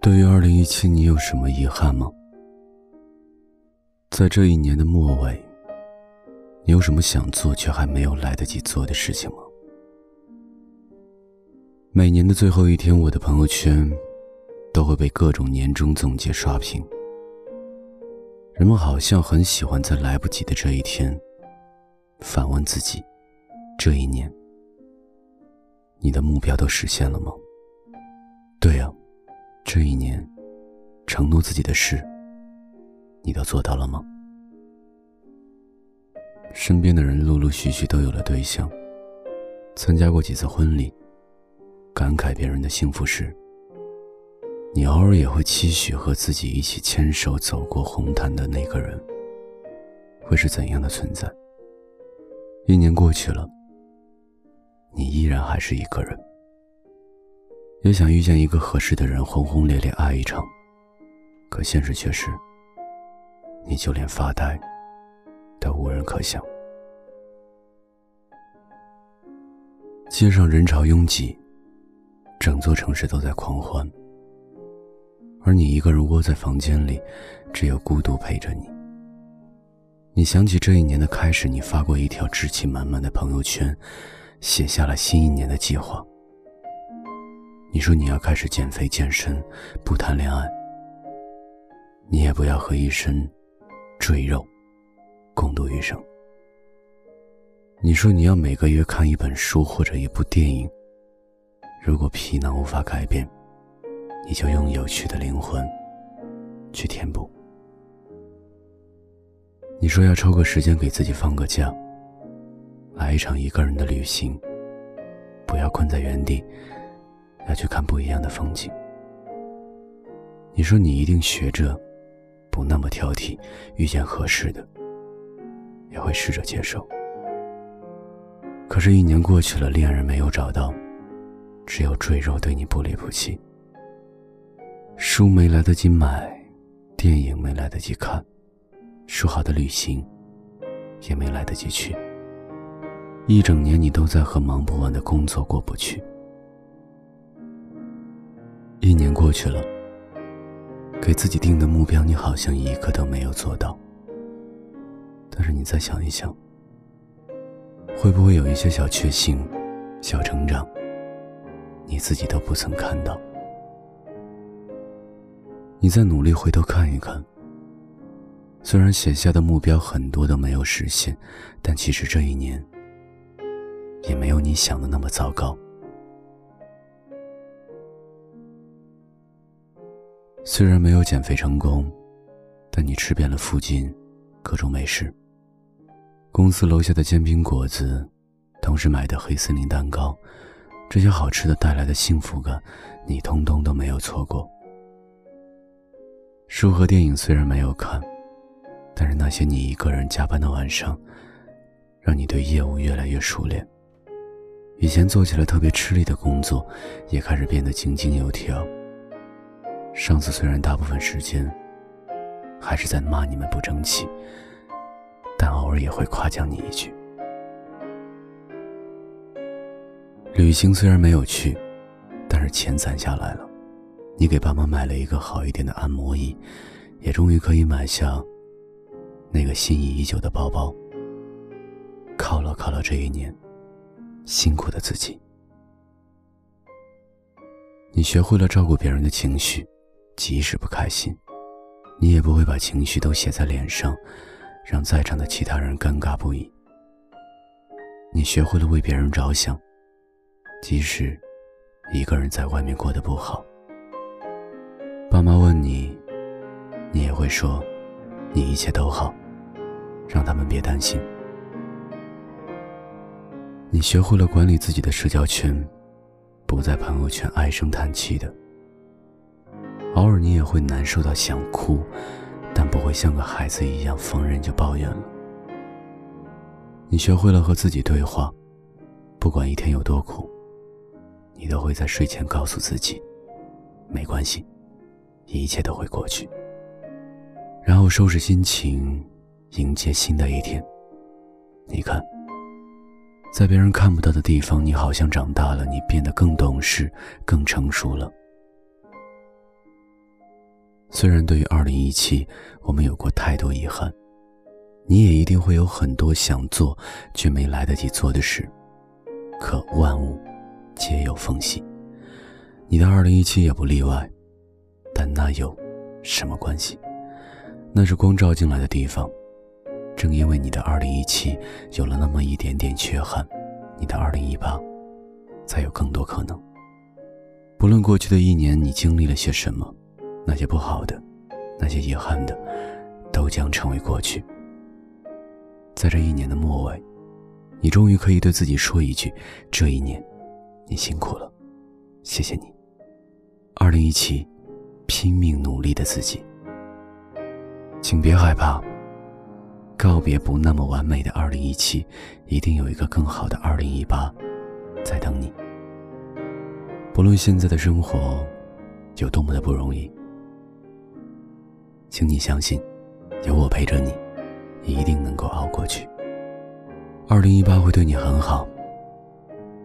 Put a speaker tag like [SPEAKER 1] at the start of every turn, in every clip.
[SPEAKER 1] 对于二零一七，你有什么遗憾吗？在这一年的末尾，你有什么想做却还没有来得及做的事情吗？每年的最后一天，我的朋友圈都会被各种年终总结刷屏。人们好像很喜欢在来不及的这一天，反问自己：这一年，你的目标都实现了吗？对呀，这一年，承诺自己的事，你都做到了吗？身边的人陆陆续续都有了对象，参加过几次婚礼，感慨别人的幸福时，你偶尔也会期许和自己一起牵手走过红毯的那个人，会是怎样的存在？一年过去了，你依然还是一个人，也想遇见一个合适的人，轰轰烈烈爱一场，可现实却是，你就连发呆。都无人可想。街上人潮拥挤，整座城市都在狂欢，而你一个人窝在房间里，只有孤独陪着你。你想起这一年的开始，你发过一条志气满满的朋友圈，写下了新一年的计划。你说你要开始减肥健身，不谈恋爱，你也不要和一身赘肉。共度余生。你说你要每个月看一本书或者一部电影。如果皮囊无法改变，你就用有趣的灵魂去填补。你说要抽个时间给自己放个假，来一场一个人的旅行，不要困在原地，要去看不一样的风景。你说你一定学着不那么挑剔，遇见合适的。也会试着接受，可是，一年过去了，恋人没有找到，只有赘肉对你不离不弃。书没来得及买，电影没来得及看，说好的旅行也没来得及去。一整年，你都在和忙不完的工作过不去。一年过去了，给自己定的目标，你好像一个都没有做到。但是你再想一想，会不会有一些小确幸、小成长，你自己都不曾看到？你再努力回头看一看，虽然写下的目标很多都没有实现，但其实这一年也没有你想的那么糟糕。虽然没有减肥成功，但你吃遍了附近各种美食。公司楼下的煎饼果子，同事买的黑森林蛋糕，这些好吃的带来的幸福感，你通通都没有错过。书和电影虽然没有看，但是那些你一个人加班的晚上，让你对业务越来越熟练。以前做起来特别吃力的工作，也开始变得井井有条。上司虽然大部分时间还是在骂你们不争气。但偶尔也会夸奖你一句。旅行虽然没有去，但是钱攒下来了。你给爸妈买了一个好一点的按摩椅，也终于可以买下那个心仪已久的包包。犒劳犒劳这一年辛苦的自己。你学会了照顾别人的情绪，即使不开心，你也不会把情绪都写在脸上。让在场的其他人尴尬不已。你学会了为别人着想，即使一个人在外面过得不好。爸妈问你，你也会说，你一切都好，让他们别担心。你学会了管理自己的社交圈，不在朋友圈唉声叹气的。偶尔你也会难受到想哭。但不会像个孩子一样逢人就抱怨了。你学会了和自己对话，不管一天有多苦，你都会在睡前告诉自己，没关系，一切都会过去。然后收拾心情，迎接新的一天。你看，在别人看不到的地方，你好像长大了，你变得更懂事、更成熟了。虽然对于二零一七，我们有过太多遗憾，你也一定会有很多想做却没来得及做的事。可万物皆有缝隙，你的二零一七也不例外。但那有什么关系？那是光照进来的地方。正因为你的二零一七有了那么一点点缺憾，你的二零一八才有更多可能。不论过去的一年你经历了些什么，那些不好的，那些遗憾的，都将成为过去。在这一年的末尾。你终于可以对自己说一句：“这一年，你辛苦了，谢谢你。”二零一七，拼命努力的自己，请别害怕。告别不那么完美的二零一七，一定有一个更好的二零一八在等你。不论现在的生活有多么的不容易，请你相信，有我陪着你，一定能够熬过去。二零一八会对你很好，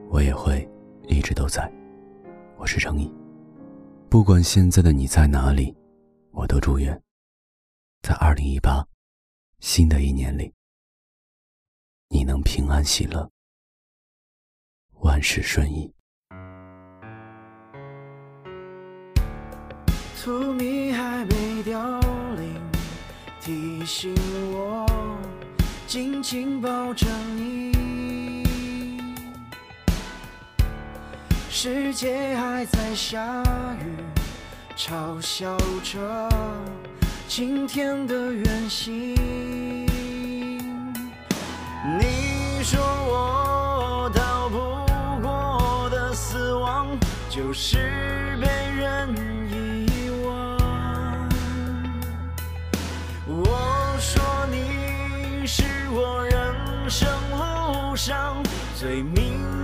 [SPEAKER 1] 我也会一直都在。我是程毅，不管现在的你在哪里，我都祝愿，在二零一八新的一年里，你能平安喜乐，万事顺意。提醒我。紧紧抱着你，世界还在下雨，嘲笑着今天的远行。你说我逃不过的死亡，就是被人最明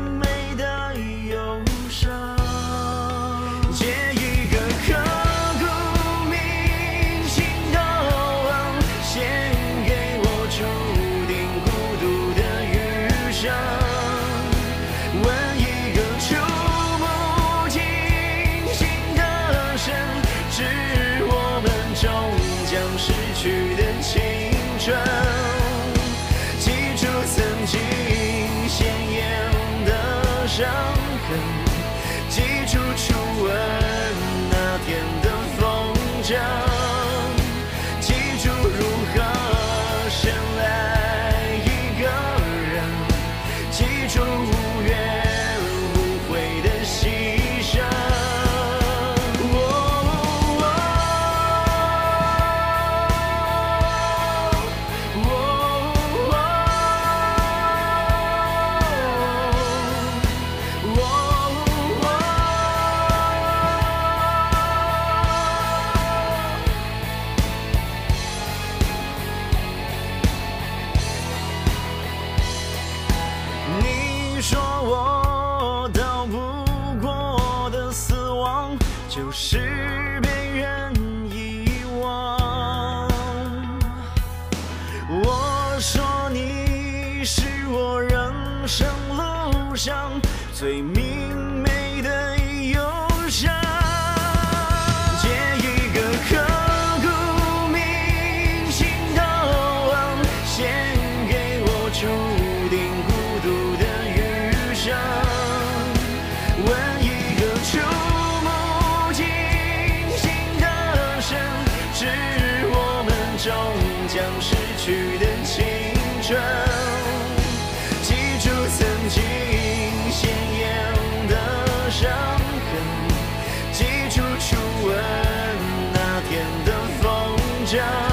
[SPEAKER 1] 伤痕。生路上最明风